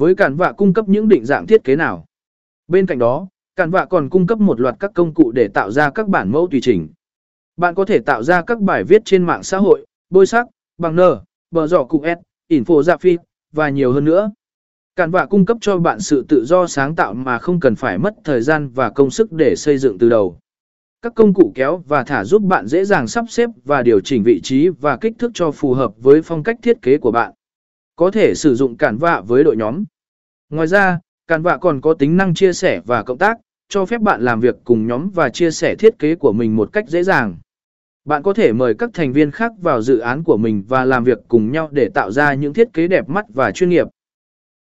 Với cản vạ cung cấp những định dạng thiết kế nào. Bên cạnh đó, cản vạ còn cung cấp một loạt các công cụ để tạo ra các bản mẫu tùy chỉnh. Bạn có thể tạo ra các bài viết trên mạng xã hội, bôi sắc, bằng nờ, bờ giỏ cụ S, info dạ phi, và nhiều hơn nữa. Cản vạ cung cấp cho bạn sự tự do sáng tạo mà không cần phải mất thời gian và công sức để xây dựng từ đầu. Các công cụ kéo và thả giúp bạn dễ dàng sắp xếp và điều chỉnh vị trí và kích thước cho phù hợp với phong cách thiết kế của bạn. Có thể sử dụng cản vạ với đội nhóm. Ngoài ra, cản vạ còn có tính năng chia sẻ và cộng tác, cho phép bạn làm việc cùng nhóm và chia sẻ thiết kế của mình một cách dễ dàng. Bạn có thể mời các thành viên khác vào dự án của mình và làm việc cùng nhau để tạo ra những thiết kế đẹp mắt và chuyên nghiệp.